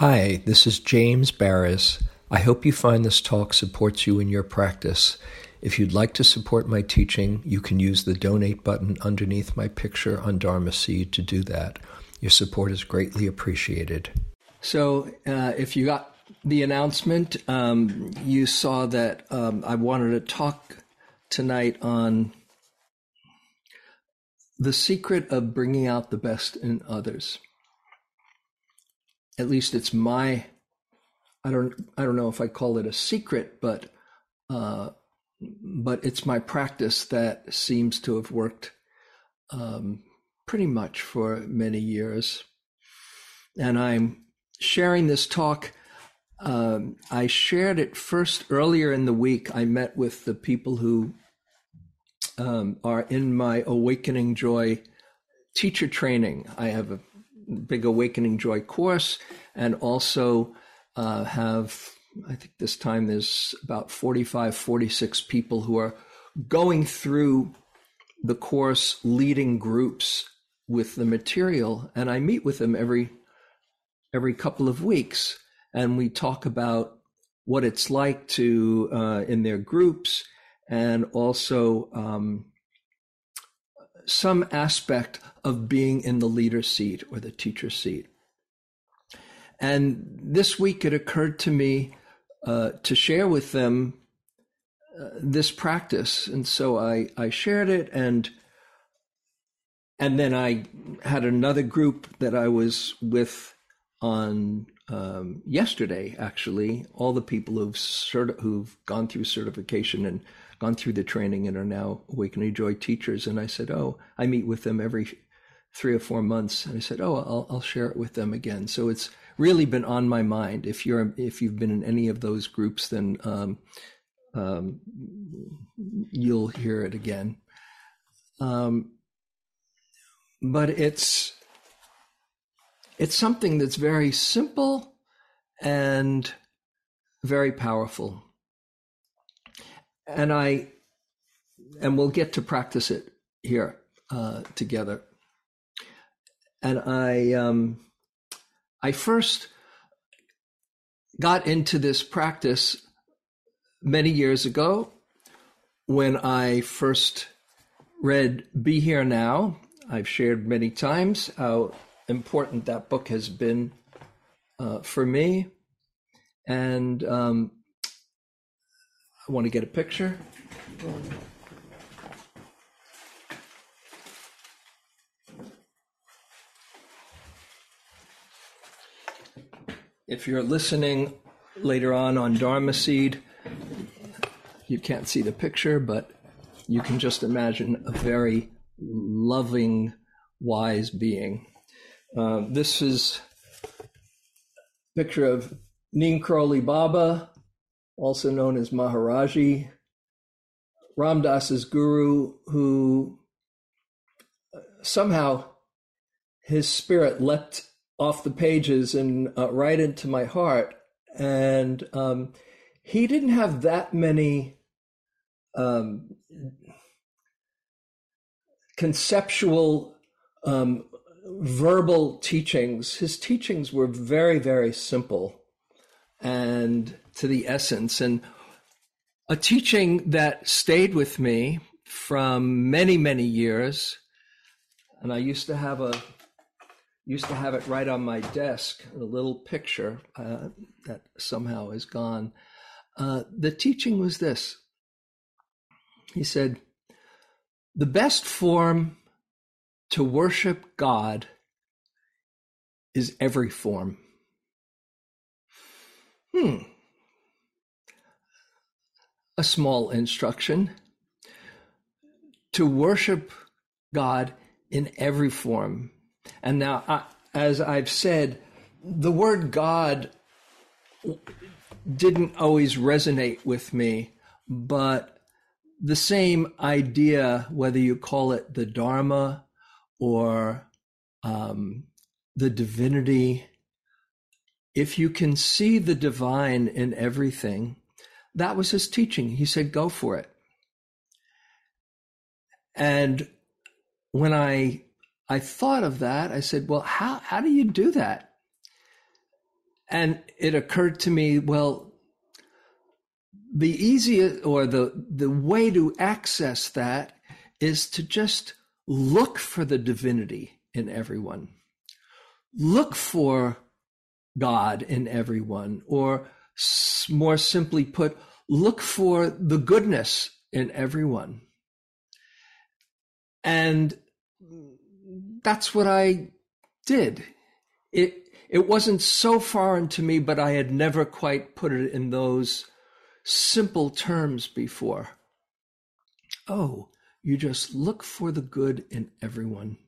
Hi, this is James Baraz. I hope you find this talk supports you in your practice. If you'd like to support my teaching, you can use the donate button underneath my picture on Dharma Seed to do that. Your support is greatly appreciated. So, uh, if you got the announcement, um, you saw that um, I wanted to talk tonight on the secret of bringing out the best in others. At least it's my I don't I don't know if I call it a secret, but uh, but it's my practice that seems to have worked um, pretty much for many years, and I'm sharing this talk. Um, I shared it first earlier in the week. I met with the people who um, are in my Awakening Joy teacher training. I have a big Awakening Joy course and also uh, have, I think this time there's about 45, 46 people who are going through the course leading groups with the material. And I meet with them every every couple of weeks and we talk about what it's like to uh, in their groups and also um, some aspect of being in the leader seat or the teacher seat. And this week it occurred to me uh, to share with them uh, this practice. And so I, I shared it and and then I had another group that I was with on um, yesterday, actually, all the people who've cert- who've gone through certification and gone through the training and are now Awakening Joy teachers. And I said, oh, I meet with them every three or four months. And I said, oh, I'll, I'll share it with them again. So it's really been on my mind. If you're if you've been in any of those groups, then um, um, you'll hear it again. Um, but it's it's something that's very simple and very powerful. And I, and we'll get to practice it here uh, together. And I, um, I first got into this practice many years ago when I first read Be Here Now. I've shared many times how important that book has been uh, for me. And um, I want to get a picture. If you're listening later on on Dharma Seed, you can't see the picture, but you can just imagine a very loving, wise being. Uh, this is a picture of Neem Karoli Baba, also known as Maharaji, Ram Dass's guru, who uh, somehow his spirit leapt off the pages and uh, right into my heart. And um, he didn't have that many um, conceptual um, verbal teachings, his teachings were very, very simple and to the essence. And a teaching that stayed with me from many, many years. And I used to have a used to have it right on my desk, a little picture uh, that somehow is gone. Uh, the teaching was this. He said, "The best form to worship God is every form. Hmm. A small instruction. To worship God in every form. And now, I, as I've said, the word God didn't always resonate with me, but the same idea, whether you call it the Dharma or um, the divinity, if you can see the divine in everything, that was his teaching. He said, go for it. And when I I thought of that, I said, well, how, how do you do that? and it occurred to me, well, the easiest or the the way to access that is to just look for the divinity in everyone. Look for God in everyone, or more simply put, look for the goodness in everyone. And that's what I did. It it wasn't so foreign to me, but I had never quite put it in those simple terms before. Oh, you just look for the good in everyone.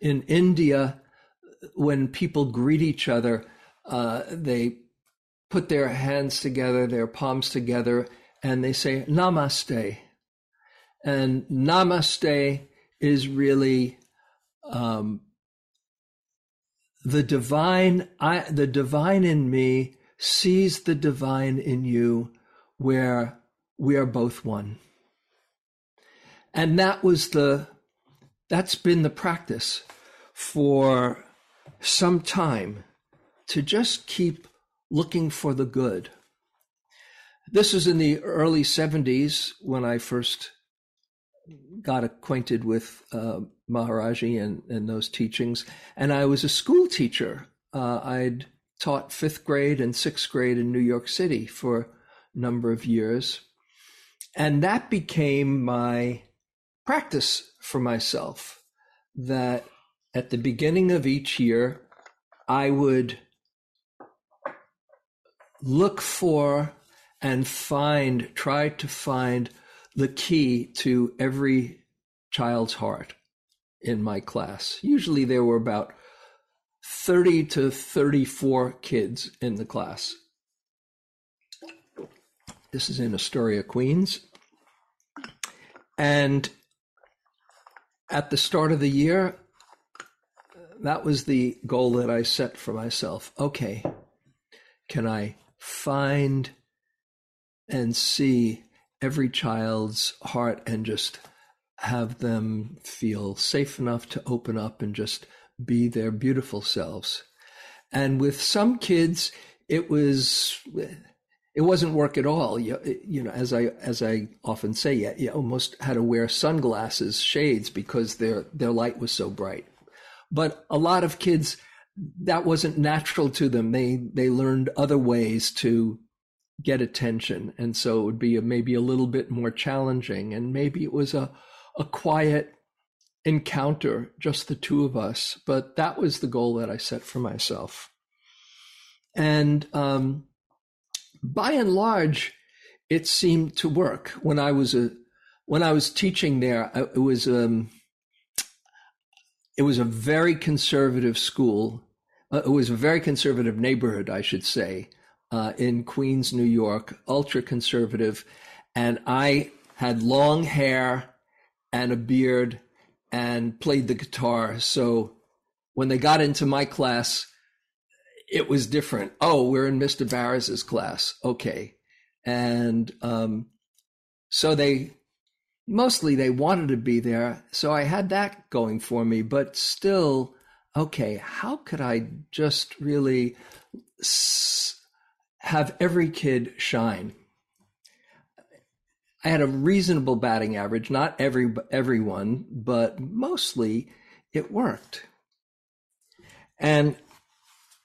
In India, when people greet each other, uh, they put their hands together, their palms together, and they say namaste. And namaste is really um, the divine. I, the divine in me sees the divine in you, where we are both one. And that was the, that's been the practice for some time to just keep looking for the good. This was in the early 70s when I first got acquainted with uh, Maharaji and, and those teachings. And I was a school teacher. Uh, I'd taught fifth grade and sixth grade in New York City for a number of years. And that became my practice for myself that at the beginning of each year, I would look for and find, try to find the key to every child's heart in my class. Usually there were about 30 to 34 kids in the class. This is in Astoria, Queens. And at the start of the year, that was the goal that I set for myself. Okay, can I find and see every child's heart and just have them feel safe enough to open up and just be their beautiful selves? And with some kids, it was it wasn't work at all. You, you know, as I as I often say, you, you almost had to wear sunglasses, shades because their their light was so bright. But a lot of kids, that wasn't natural to them. They they learned other ways to get attention, and so it would be a, maybe a little bit more challenging. And maybe it was a a quiet encounter, just the two of us. But that was the goal that I set for myself. And um, by and large, it seemed to work. When I was a when I was teaching there, it was um, it was a very conservative school. Uh, it was a very conservative neighborhood, I should say, uh, in Queens, New York, ultra conservative, and I had long hair and a beard and played the guitar. So when they got into my class, it was different. Oh, we're in Mr. Baraz's class. Okay. And um, so they mostly they wanted to be there. So I had that going for me, but still, okay, how could I just really s- have every kid shine? I had a reasonable batting average, not every everyone, but mostly it worked. And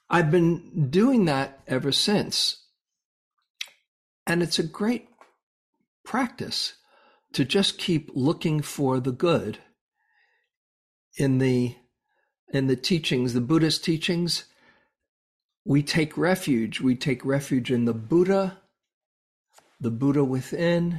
I've been doing that ever since. And it's a great practice to just keep looking for the good in the in the teachings, the Buddhist teachings, we take refuge. We take refuge in the Buddha, the Buddha within.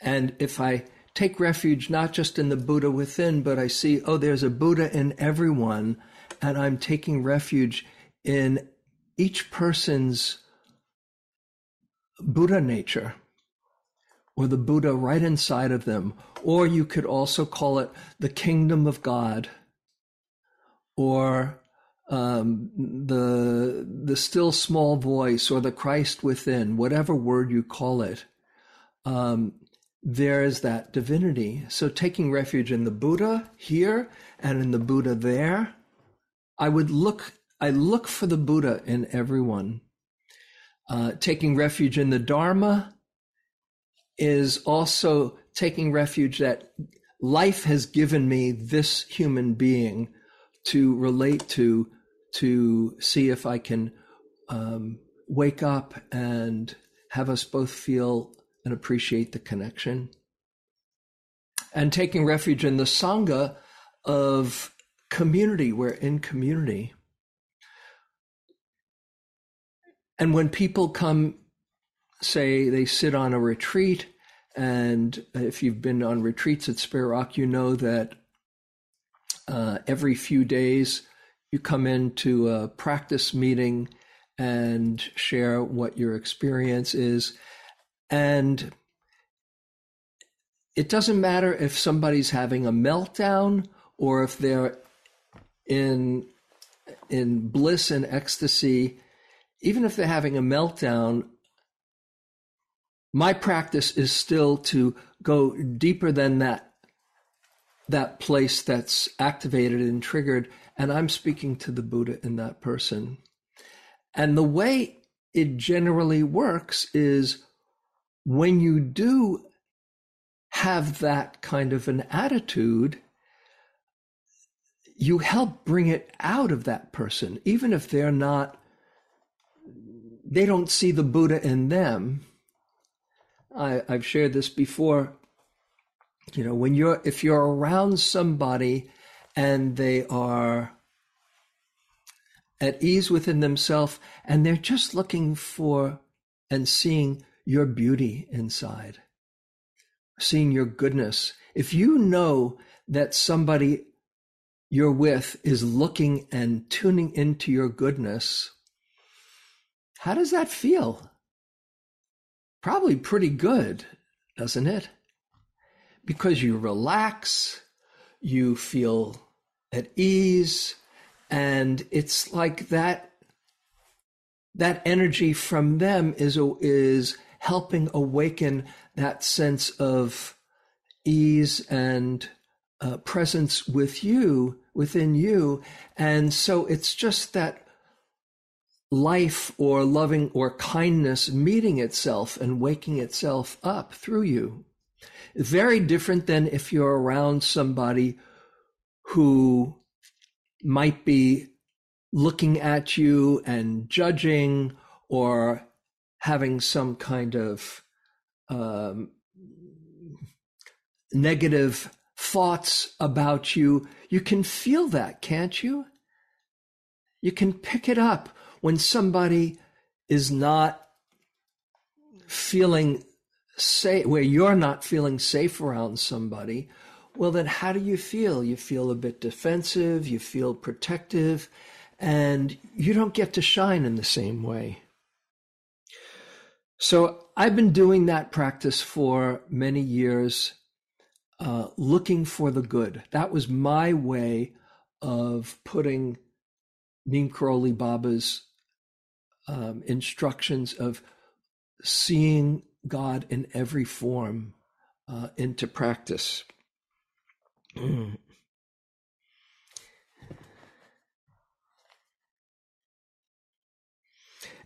And if I take refuge not just in the Buddha within, but I see, oh, there's a Buddha in everyone, and I'm taking refuge in each person's Buddha nature or the Buddha right inside of them. Or you could also call it the kingdom of God or um, the, the still small voice or the Christ within, whatever word you call it. Um, there is that divinity. So taking refuge in the Buddha here and in the Buddha there I would look, I look for the Buddha in everyone. Uh, taking refuge in the Dharma is also taking refuge that life has given me this human being to relate to, to see if I can um, wake up and have us both feel and appreciate the connection. And taking refuge in the Sangha of community, we're in community. And when people come, say they sit on a retreat, and if you've been on retreats at Spirit Rock, you know that uh, every few days you come into a practice meeting and share what your experience is. And it doesn't matter if somebody's having a meltdown or if they're in in bliss and ecstasy even if they're having a meltdown my practice is still to go deeper than that that place that's activated and triggered and i'm speaking to the buddha in that person and the way it generally works is when you do have that kind of an attitude, you help bring it out of that person, even if they're not, they don't see the Buddha in them. I, I've shared this before. You know, when you're, if you're around somebody and they are at ease within themselves and they're just looking for and seeing your beauty inside, seeing your goodness. If you know that somebody you're with is looking and tuning into your goodness, how does that feel? Probably pretty good, doesn't it? Because you relax, you feel at ease, and it's like that that energy from them is is helping awaken that sense of ease and uh, presence with you within you. And so it's just that life or loving or kindness meeting itself and waking itself up through you very different than if you're around somebody who might be looking at you and judging or having some kind of um, negative thoughts about you, you can feel that, can't you? You can pick it up when somebody is not feeling safe, where you're not feeling safe around somebody, well, then how do you feel? You feel a bit defensive, you feel protective, and you don't get to shine in the same way. So I've been doing that practice for many years, uh, looking for the good. That was my way of putting Neem Karoli Baba's um, instructions of seeing God in every form uh, into practice. and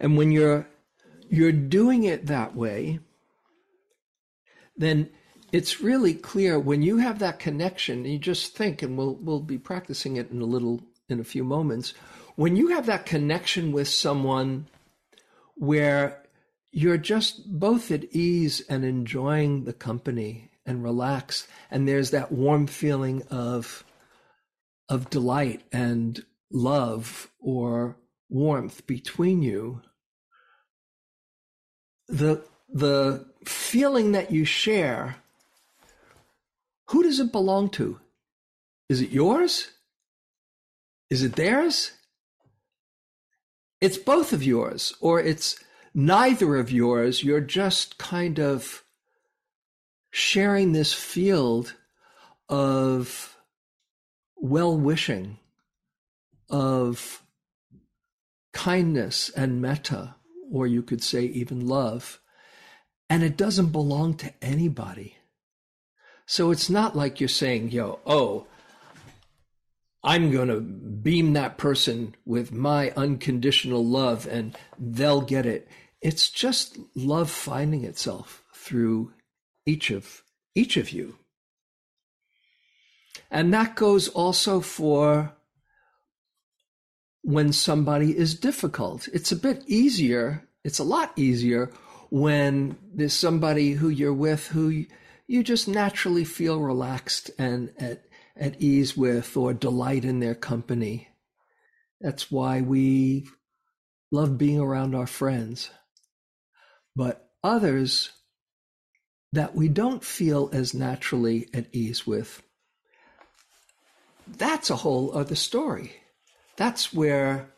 when you're you're doing it that way, then it's really clear when you have that connection, you just think, and we'll we'll be practicing it in a little in a few moments. When you have that connection with someone where you're just both at ease and enjoying the company and relax. And there's that warm feeling of, of delight and love or warmth between you. The, the feeling that you share, who does it belong to? Is it yours? Is it theirs? It's both of yours, or it's neither of yours. You're just kind of sharing this field of well wishing, of kindness and metta, or you could say even love, and it doesn't belong to anybody. So it's not like you're saying, yo, oh, I'm going to beam that person with my unconditional love and they'll get it. It's just love finding itself through each of each of you. And that goes also for when somebody is difficult. It's a bit easier, it's a lot easier when there's somebody who you're with who you just naturally feel relaxed and at, at ease with or delight in their company. That's why we love being around our friends. But others that we don't feel as naturally at ease with, that's a whole other story. That's where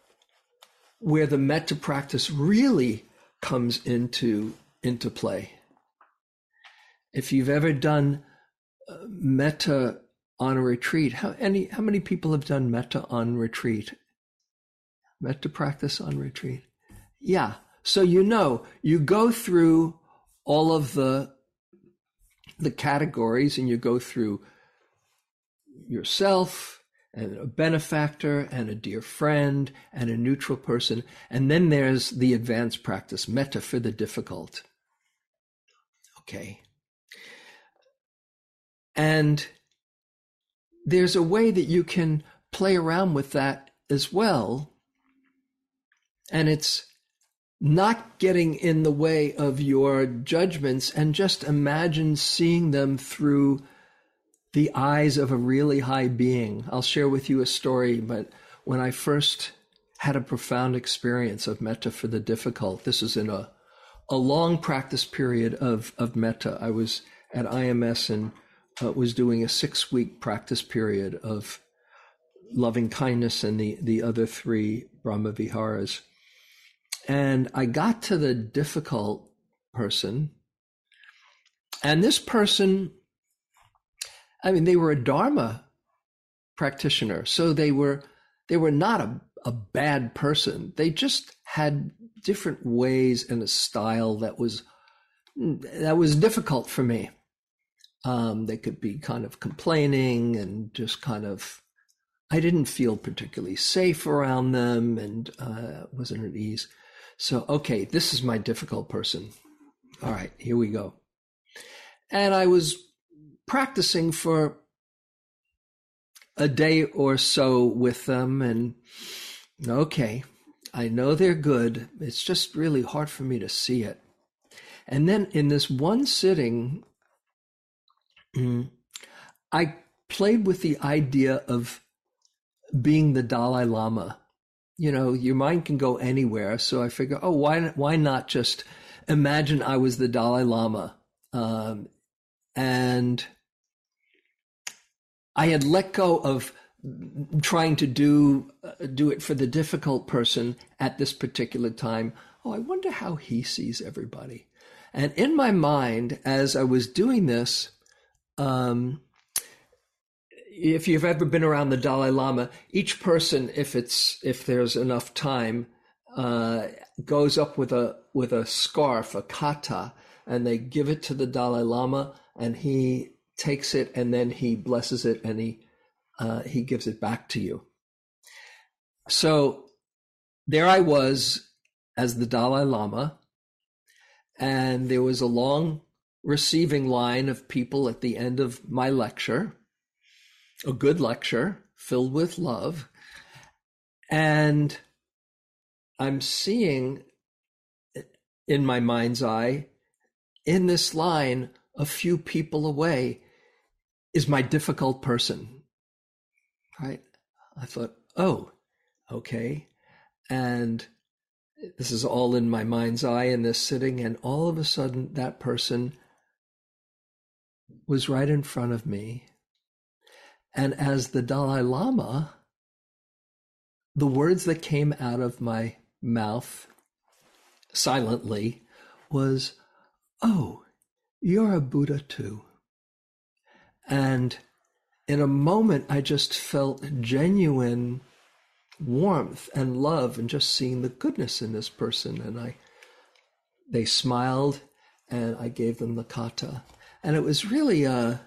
where the metta practice really comes into into play. If you've ever done uh, metta on a retreat, how any how many people have done metta on retreat? Metta practice on retreat. Yeah. So you know, you go through all of the the categories and you go through yourself and a benefactor and a dear friend and a neutral person. And then there's the advanced practice, metta for the difficult. Okay. And there's a way that you can play around with that as well. And it's not getting in the way of your judgments and just imagine seeing them through the eyes of a really high being. I'll share with you a story, but when I first had a profound experience of metta for the difficult, this was in a, a long practice period of, of metta. I was at IMS and uh, was doing a six week practice period of loving kindness and the, the other three Brahma Viharas. And I got to the difficult person, and this person, I mean, they were a Dharma practitioner, so they were they were not a, a bad person. They just had different ways and a style that was that was difficult for me. Um, they could be kind of complaining and just kind of, I didn't feel particularly safe around them and uh, wasn't at ease. So, okay, this is my difficult person. All right, here we go. And I was practicing for a day or so with them and okay, I know they're good. It's just really hard for me to see it. And then in this one sitting, Mm. I played with the idea of being the Dalai Lama. You know, your mind can go anywhere. So I figure, oh, why why not just imagine I was the Dalai Lama, um, and I had let go of trying to do uh, do it for the difficult person at this particular time. Oh, I wonder how he sees everybody. And in my mind, as I was doing this, um, if you've ever been around the Dalai Lama, each person, if it's if there's enough time, uh, goes up with a with a scarf, a kata, and they give it to the Dalai Lama, and he takes it and then he blesses it and he uh, he gives it back to you. So there I was as the Dalai Lama, and there was a long receiving line of people at the end of my lecture, a good lecture filled with love. And I'm seeing in my mind's eye, in this line, a few people away, is my difficult person. Right? I thought, oh, okay. And this is all in my mind's eye in this sitting. And all of a sudden, that person was right in front of me. And as the Dalai Lama, the words that came out of my mouth silently was, Oh, you're a Buddha too. And in a moment, I just felt genuine warmth and love and just seeing the goodness in this person. And I, they smiled and I gave them the kata and it was really a,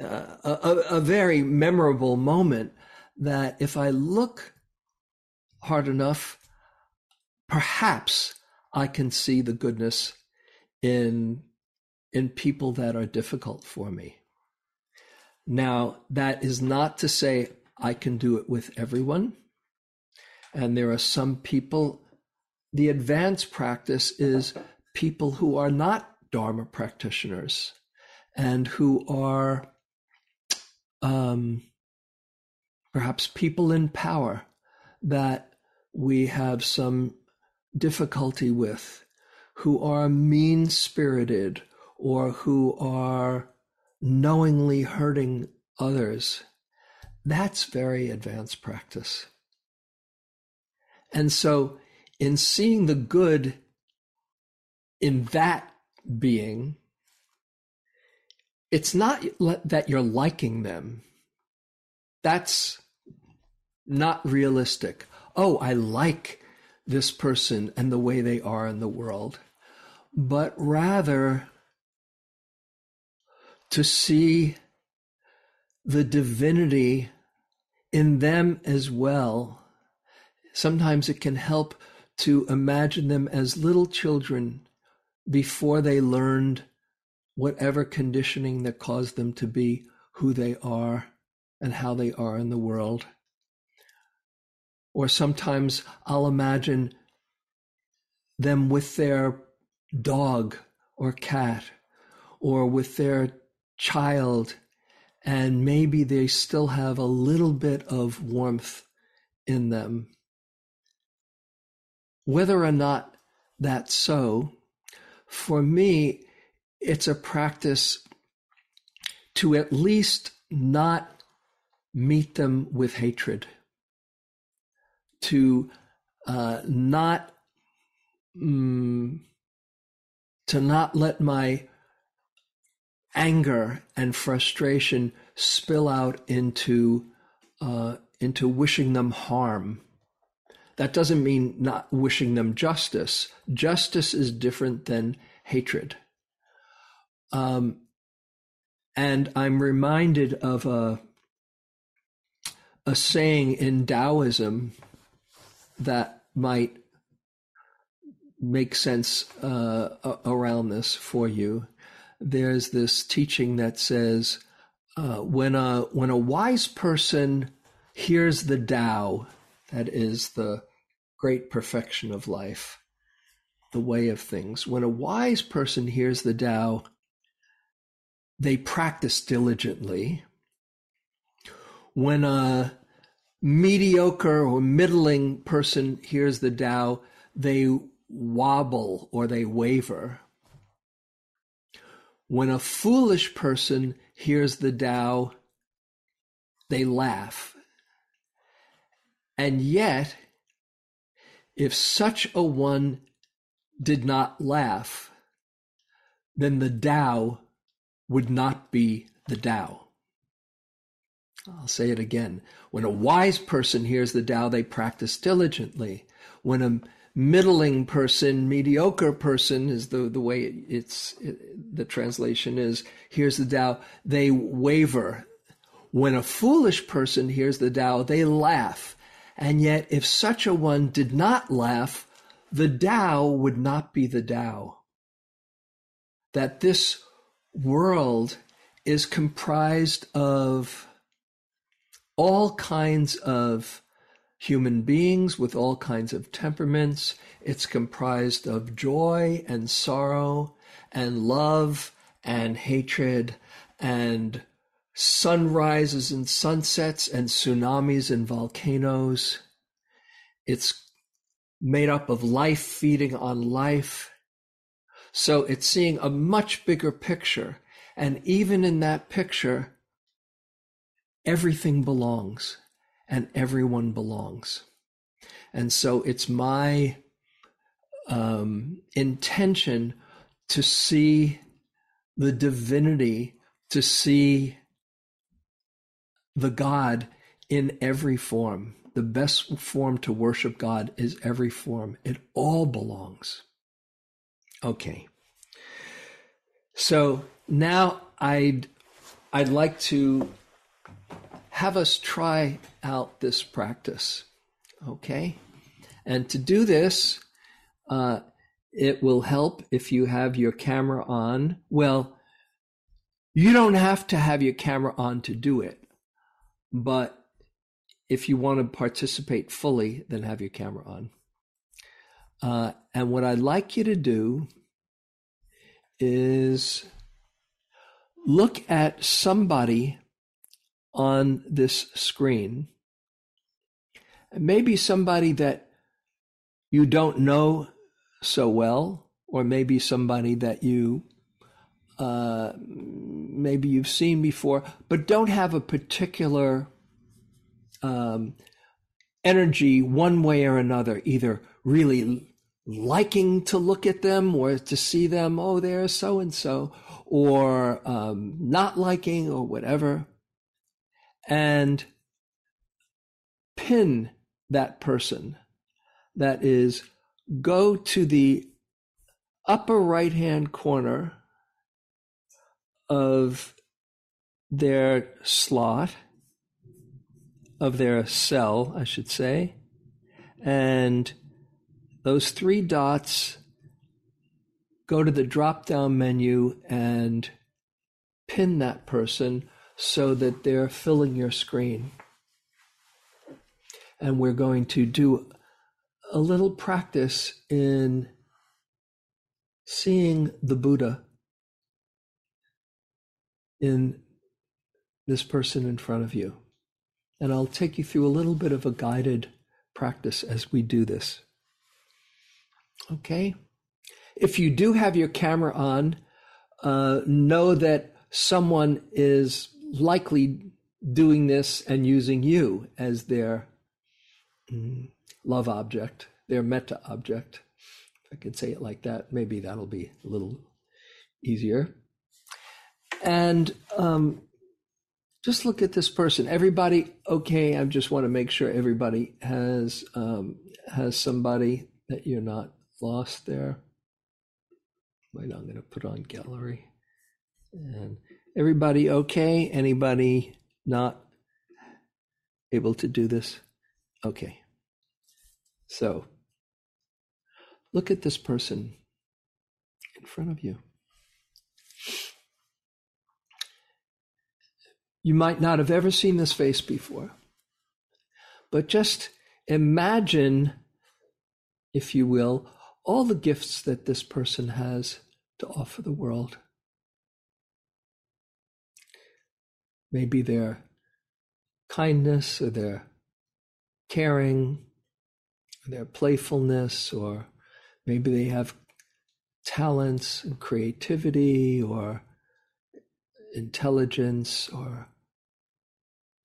a, a, very memorable moment. that if I look hard enough, perhaps I can see the goodness in in people that are difficult for me. Now, that is not to say I can do it with everyone. And there are some people, the advanced practice is people who are not Dharma practitioners and who are um, perhaps people in power that we have some difficulty with, who are mean spirited or who are knowingly hurting others. That's very advanced practice. And so, in seeing the good in that being, it's not that you're liking them. That's not realistic. Oh, I like this person and the way they are in the world, but rather to see the divinity in them as well. Sometimes it can help to imagine them as little children before they learned whatever conditioning that caused them to be who they are and how they are in the world. Or sometimes I'll imagine them with their dog or cat or with their child, and maybe they still have a little bit of warmth in them. Whether or not that's so, for me, it's a practice to at least not meet them with hatred, to uh, not mm, to not let my anger and frustration spill out into uh, into wishing them harm. That doesn't mean not wishing them justice. Justice is different than hatred. Um, and I'm reminded of a a saying in Taoism that might make sense uh, around this for you there's this teaching that says uh, when a when a wise person hears the Tao, that is the great perfection of life, the way of things. When a wise person hears the Tao, they practice diligently. When a mediocre or middling person hears the Tao, they wobble or they waver. When a foolish person hears the Tao, they laugh. And yet, if such a one did not laugh, then the Tao would not be the Tao. I'll say it again. When a wise person hears the Tao, they practice diligently. When a middling person, mediocre person is the, the way it's, it, the translation is, hears the Tao, they waver. When a foolish person hears the Tao, they laugh. And yet, if such a one did not laugh, the Tao would not be the Tao. That this world is comprised of all kinds of human beings with all kinds of temperaments. It's comprised of joy and sorrow and love and hatred and sunrises and sunsets and tsunamis and volcanoes. It's made up of life feeding on life. So it's seeing a much bigger picture. And even in that picture, everything belongs and everyone belongs. And so it's my um, intention to see the divinity, to see the God in every form. The best form to worship God is every form. It all belongs. Okay. So now I'd I'd like to have us try out this practice. Okay? And to do this, uh, it will help if you have your camera on. Well, you don't have to have your camera on to do it, but if you want to participate fully, then have your camera on. Uh, and what I'd like you to do is look at somebody on this screen. Maybe somebody that you don't know so well, or maybe somebody that you uh, maybe you've seen before, but don't have a particular um, energy one way or another, either really liking to look at them or to see them, oh, they're so and so, or um, not liking or whatever, and pin that person. That is, go to the upper right hand corner of their slot, of their cell, I should say, and those three dots go to the drop down menu and pin that person so that they're filling your screen. And we're going to do a little practice in seeing the Buddha in this person in front of you. And I'll take you through a little bit of a guided practice as we do this. Okay? If you do have your camera on, uh, know that someone is likely doing this and using you as their mm, love object, their metta object. If I could say it like that, maybe that'll be a little easier. And um, just look at this person. Everybody, okay. I just want to make sure everybody has um, has somebody that you're not lost there. Right, I'm going to put on gallery. And everybody okay? Anybody not able to do this? Okay. So look at this person in front of you. You might not have ever seen this face before, but just imagine, if you will, all the gifts that this person has to offer the world. Maybe their kindness or their caring, or their playfulness, or maybe they have talents and creativity or intelligence or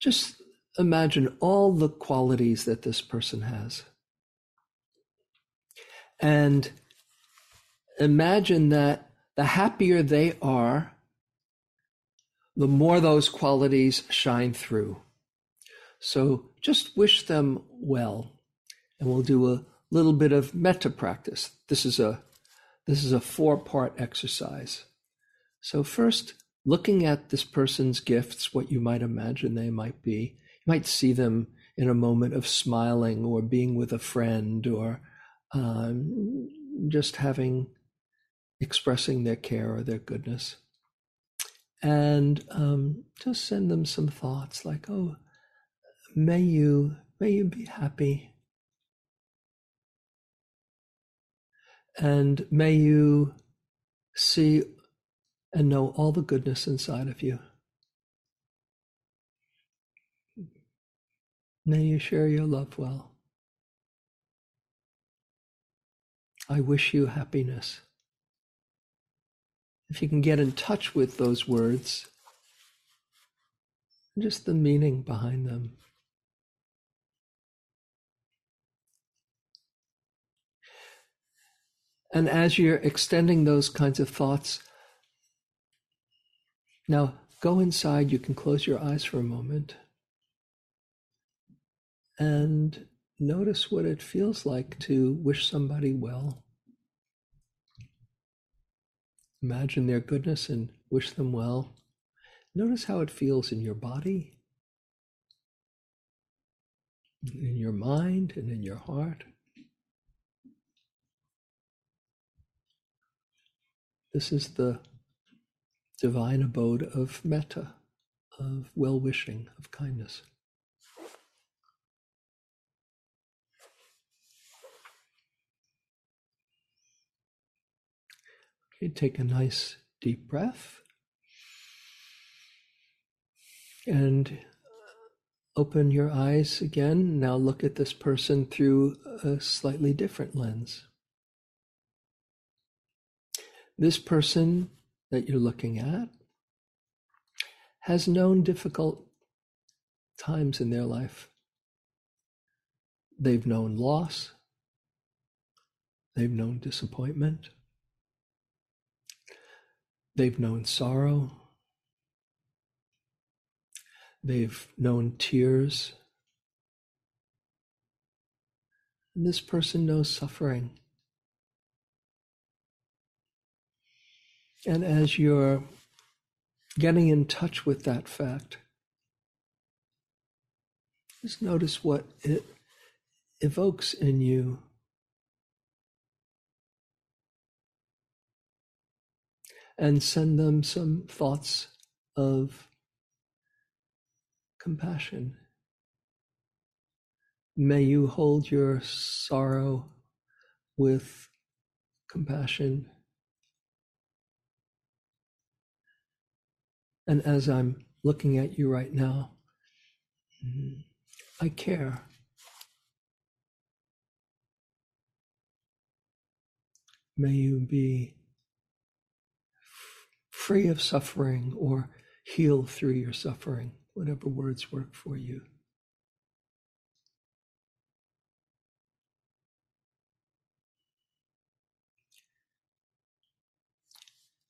just imagine all the qualities that this person has. And imagine that the happier they are, the more those qualities shine through. So just wish them well. And we'll do a little bit of metta practice. This is a this is a four-part exercise. So first, looking at this person's gifts, what you might imagine they might be. You might see them in a moment of smiling or being with a friend or um, just having expressing their care or their goodness. And um, just send them some thoughts like oh may you may you be happy. And may you see and know all the goodness inside of you. May you share your love well I wish you happiness. If you can get in touch with those words, just the meaning behind them. And as you're extending those kinds of thoughts, now go inside. You can close your eyes for a moment and notice what it feels like to wish somebody well. Imagine their goodness and wish them well. Notice how it feels in your body, in your mind and in your heart. This is the divine abode of metta, of well wishing, of kindness. Okay, take a nice deep breath and uh, open your eyes again. Now look at this person through a slightly different lens. This person that you're looking at has known difficult times in their life. They've known loss, they've known disappointment, they've known sorrow, they've known tears. And this person knows suffering. And as you're getting in touch with that fact, just notice what it evokes in you. And send them some thoughts of compassion. May you hold your sorrow with compassion And as I'm looking at you right now, I care. May you be free of suffering or heal through your suffering, whatever words work for you.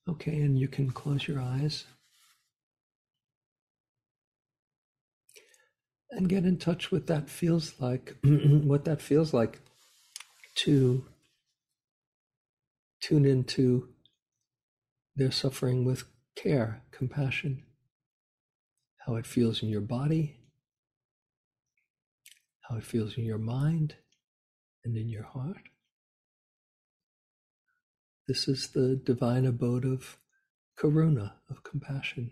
Okay, and you can close your eyes. and get in touch with that feels like what that feels like to tune into their suffering with care, compassion, how it feels in your body, how it feels in your mind and in your heart. This is the divine abode of karuna, of compassion.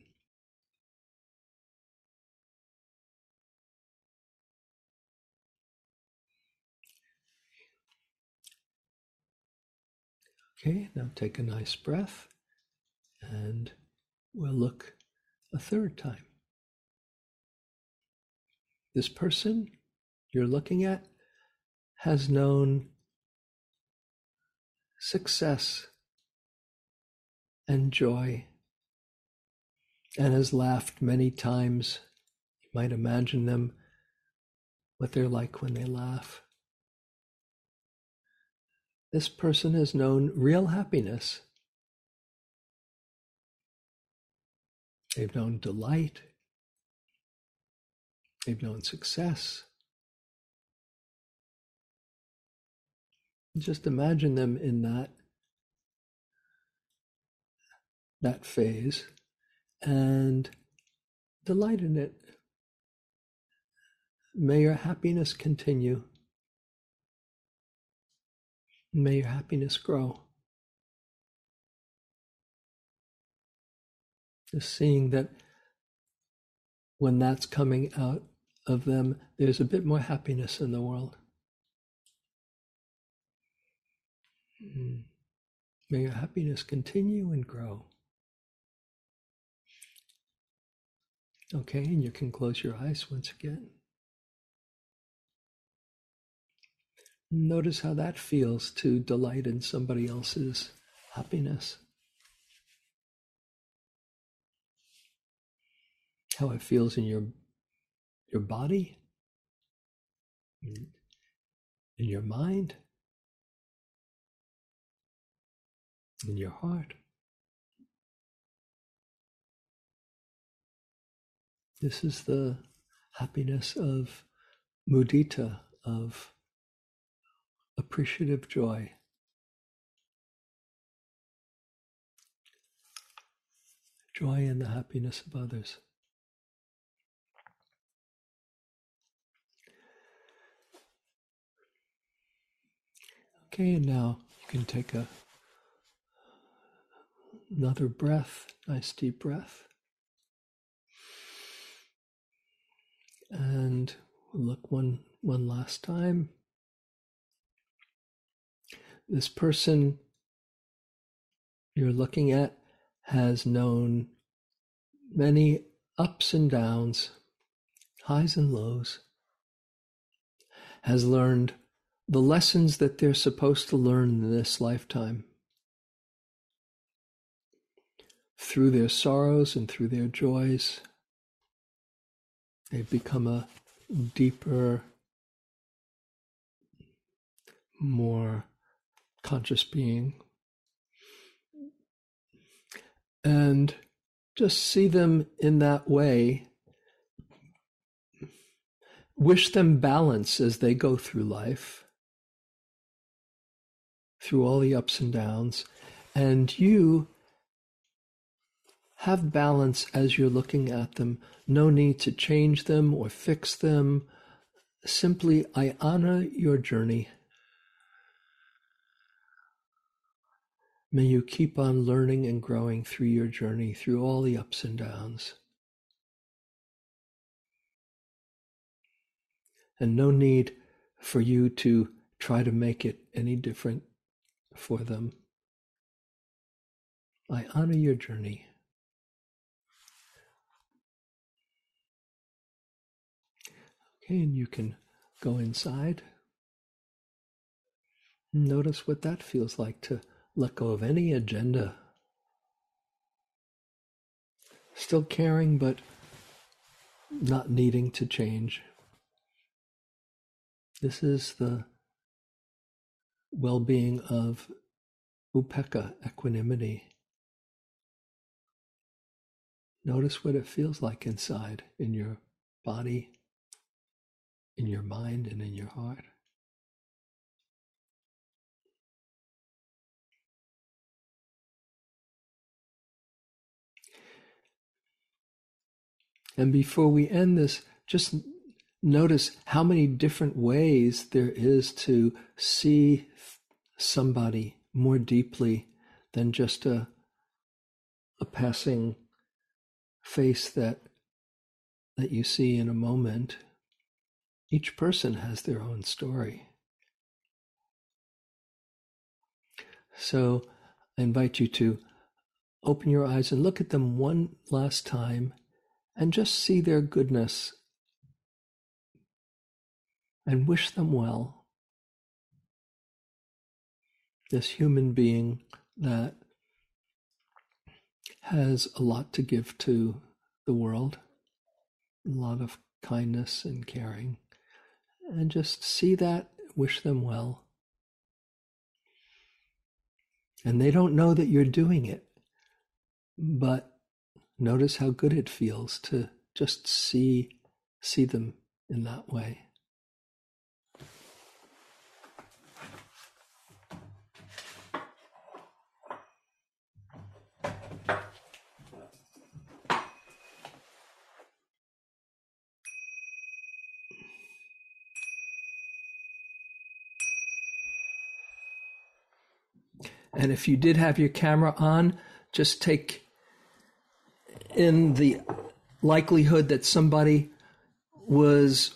Okay, now take a nice breath and we'll look a third time. This person you're looking at has known success and joy and has laughed many times. You might imagine them, what they're like when they laugh. This person has known real happiness. They've known delight. They've known success. Just imagine them in that that phase and delight in it. May your happiness continue. May your happiness grow. Just seeing that when that's coming out of them, there's a bit more happiness in the world. Hmm. May your happiness continue and grow. Okay, and you can close your eyes once again. Notice how that feels to delight in somebody else's happiness. How it feels in your your body, in, in your mind, in your heart. This is the happiness of mudita, of appreciative joy. Joy in the happiness of others. Okay, and now you can take a another breath, nice deep breath. And look one one last time. This person you're looking at has known many ups and downs, highs and lows, has learned the lessons that they're supposed to learn in this lifetime. Through their sorrows and through their joys, they've become a deeper, more conscious being. And just see them in that way. Wish them balance as they go through life, through all the ups and downs. And you have balance as you're looking at them. No need to change them or fix them. Simply, I honor your journey. May you keep on learning and growing through your journey, through all the ups and downs. And no need for you to try to make it any different for them. I honor your journey. Okay, and you can go inside. Notice what that feels like to let go of any agenda. Still caring, but not needing to change. This is the well being of upekkha equanimity. Notice what it feels like inside in your body, in your mind, and in your heart. And before we end this, just notice how many different ways there is to see somebody more deeply than just a, a passing face that that you see in a moment. Each person has their own story. So I invite you to open your eyes and look at them one last time and just see their goodness and wish them well. This human being that has a lot to give to the world, a lot of kindness and caring, and just see that, wish them well. And they don't know that you're doing it, but Notice how good it feels to just see see them in that way. And if you did have your camera on, just take in the likelihood that somebody was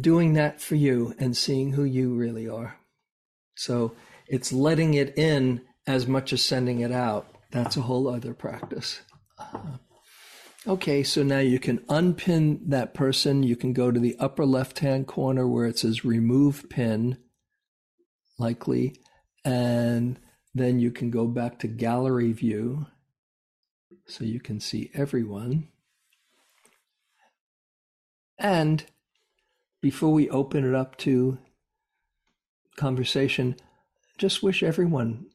doing that for you and seeing who you really are. So it's letting it in as much as sending it out. That's a whole other practice. Uh, okay, so now you can unpin that person. You can go to the upper left hand corner where it says remove pin, likely, and then you can go back to gallery view so you can see everyone. And before we open it up to conversation, just wish everyone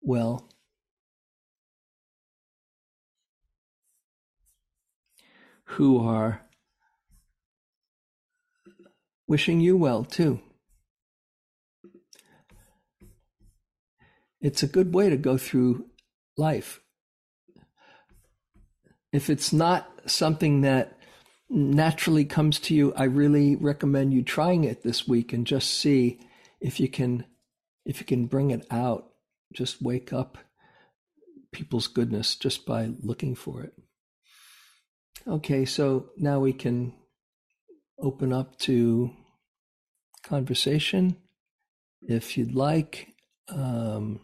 well. Who are wishing you well too. It's a good way to go through life if it's not something that naturally comes to you, I really recommend you trying it this week and just see if you can if you can bring it out, just wake up people's goodness just by looking for it. Okay, so now we can open up to conversation if you'd like. Um,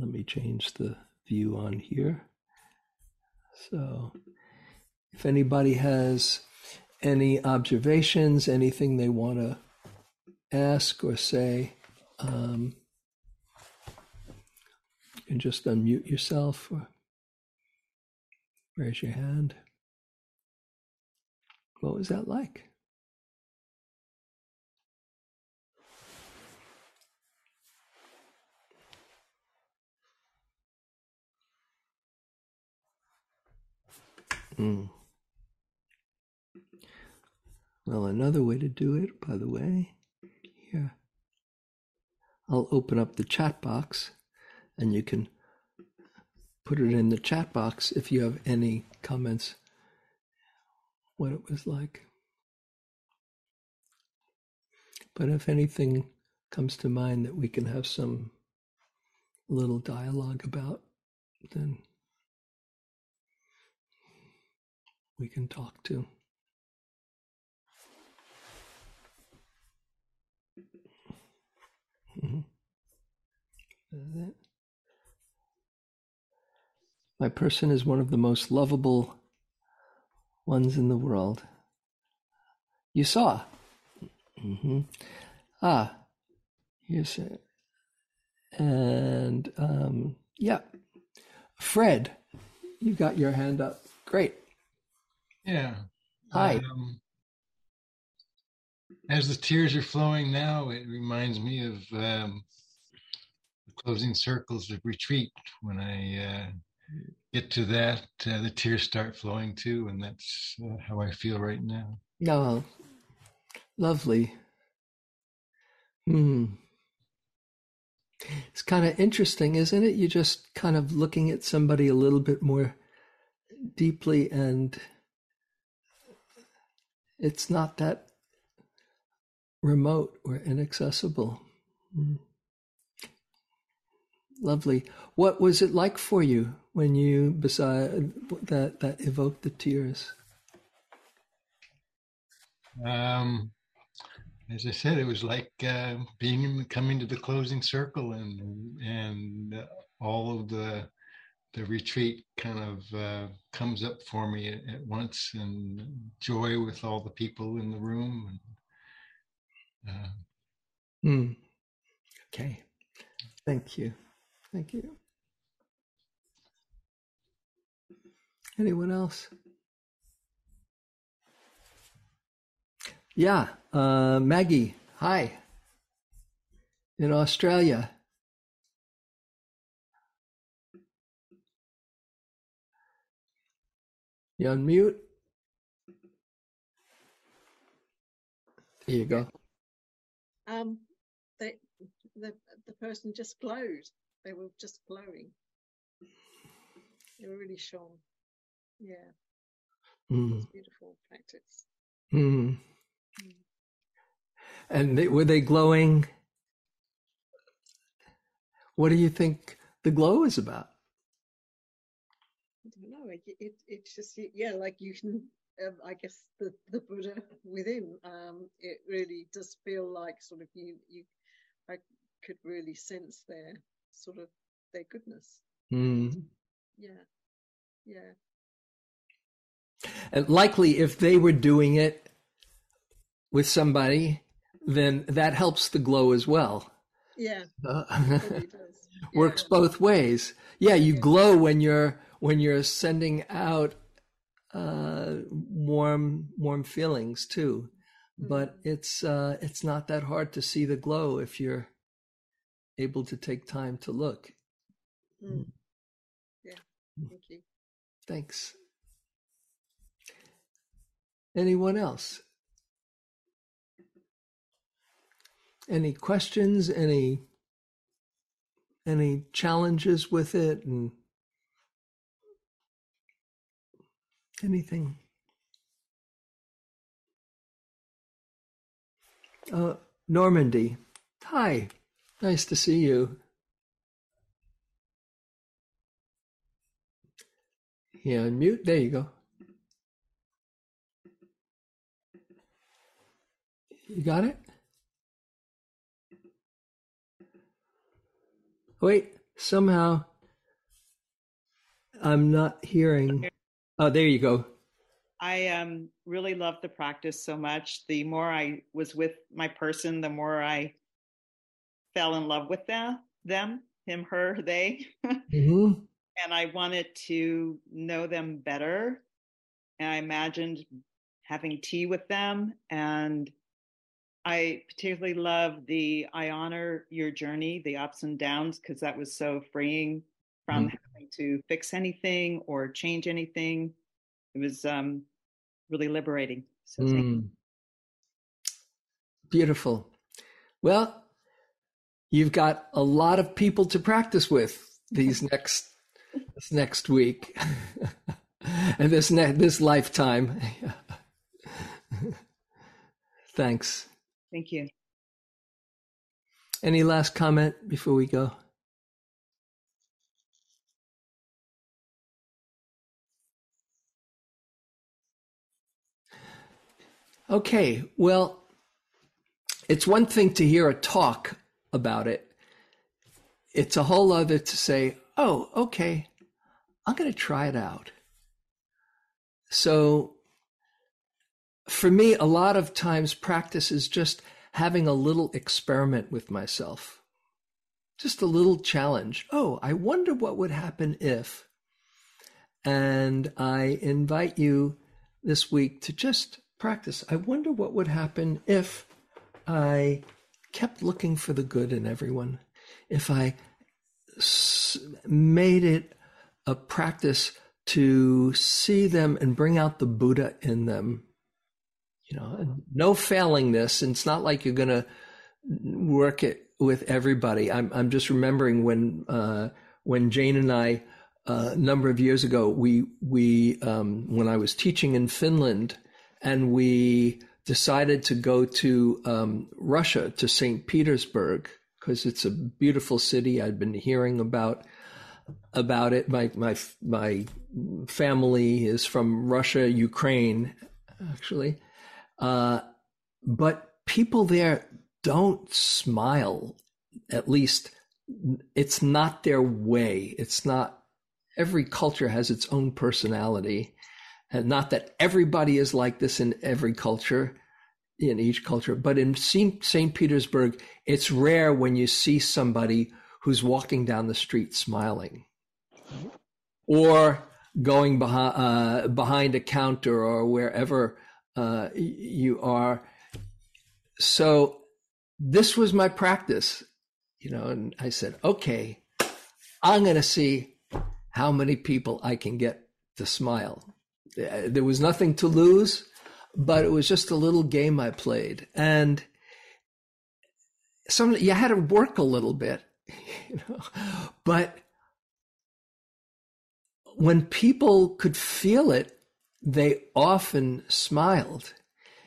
let me change the view on here. So, if anybody has any observations, anything they want to ask or say, um, you can just unmute yourself or raise your hand. What was that like? Mm. Well, another way to do it, by the way, here, I'll open up the chat box and you can put it in the chat box if you have any comments what it was like. But if anything comes to mind that we can have some little dialogue about, then we can talk to. Mm-hmm. My person is one of the most lovable ones in the world. You saw. Mm-hmm. Ah, here's it. And um, yeah, Fred, you got your hand up. Great. Yeah. Hi. Um, as the tears are flowing now, it reminds me of um, the closing circles of retreat. When I uh, get to that, uh, the tears start flowing too, and that's uh, how I feel right now. Oh, lovely. Hmm. It's kind of interesting, isn't it? You're just kind of looking at somebody a little bit more deeply and it's not that remote or inaccessible. Mm. Lovely. What was it like for you when you beside that that evoked the tears? Um, as I said, it was like uh, being in, coming to the closing circle, and and all of the the retreat kind of uh, comes up for me at, at, once, and joy with all the people in the room. And, uh, mm. Okay, thank you, thank you. Anyone else? Yeah, uh, Maggie. Hi. In Australia. You unmute. There you go. Um, they, the the person just glowed. They were just glowing. They were really shone. Yeah. Mm. beautiful practice. Mm. Mm. And they, were they glowing? What do you think the glow is about? It, it it's just yeah like you can um, I guess the the Buddha within um it really does feel like sort of you you I could really sense their sort of their goodness. Mm. yeah. Yeah. And likely if they were doing it with somebody then that helps the glow as well. Yeah. Uh, works yeah. both ways. Yeah you yeah. glow when you're when you're sending out uh, warm warm feelings too. Mm. But it's uh, it's not that hard to see the glow if you're able to take time to look. Mm. Yeah, thank you. Thanks. Anyone else? Any questions? Any any challenges with it? And Anything? Uh, Normandy. Hi. Nice to see you. Yeah, unmute. There you go. You got it? Wait, somehow I'm not hearing. Oh, there you go. I um, really loved the practice so much. The more I was with my person, the more I fell in love with them, them, him, her, they. hmm and I wanted to know them better. And I imagined having tea with them. And I particularly love the I honor your journey, the ups and downs, because that was so freeing from Mhm. To fix anything or change anything. It was um, really liberating. So. Mm. Beautiful. Well, you've got a lot of people to practice with these next this next week and this ne- this lifetime. Thanks. Thank you. Any last comment before we go? Okay, well, it's one thing to hear a talk about it. It's a whole other to say, oh, okay, I'm going to try it out. So, for me, a lot of times practice is just having a little experiment with myself, just a little challenge. Oh, I wonder what would happen if. And I invite you this week to just practice. I wonder what would happen if I kept looking for the good in everyone, if I made it a practice to see them and bring out the Buddha in them. You know, no failing this. It's not like you're going to work it with everybody. I'm I'm just remembering when uh, when Jane and I a uh, number of years ago we we um, when I was teaching in Finland and we decided to go to um, Russia to St. Petersburg because it's a beautiful city. I'd been hearing about about it. My my my family is from Russia, Ukraine, actually, uh, but people there don't smile. At least it's not their way. It's not. Every culture has its own personality, and not that everybody is like this in every culture in each culture but in st petersburg it's rare when you see somebody who's walking down the street smiling. Or going behind, uh, behind a counter or wherever uh, you are. So this was my practice you know and i said okay i'm going to see how many people i can get to smile there was nothing to lose but it was just a little game I played, and some you had to work a little bit, you know. But when people could feel it, they often smiled.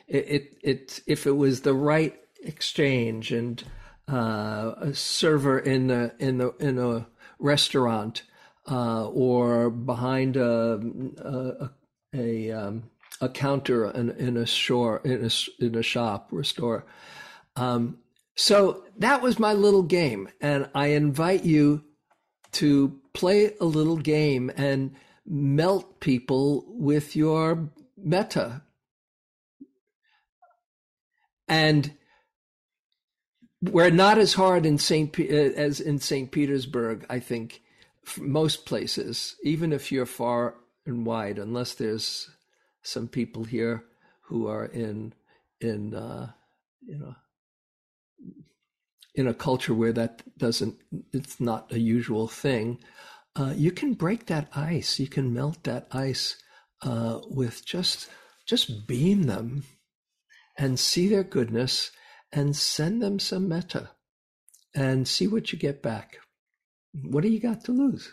It, it, it if it was the right exchange and uh, a server in the in the in a restaurant uh, or behind a a, a um, a counter in, in a store in a, in a shop or a store. Um, so that was my little game, and I invite you to play a little game and melt people with your metta. And we're not as hard in Saint as in Saint Petersburg, I think, most places, even if you're far and wide, unless there's some people here who are in in uh, you know in a culture where that doesn't it's not a usual thing uh, you can break that ice. You can melt that ice uh, with just just beam them and see their goodness and send them some metta and see what you get back. What do you got to lose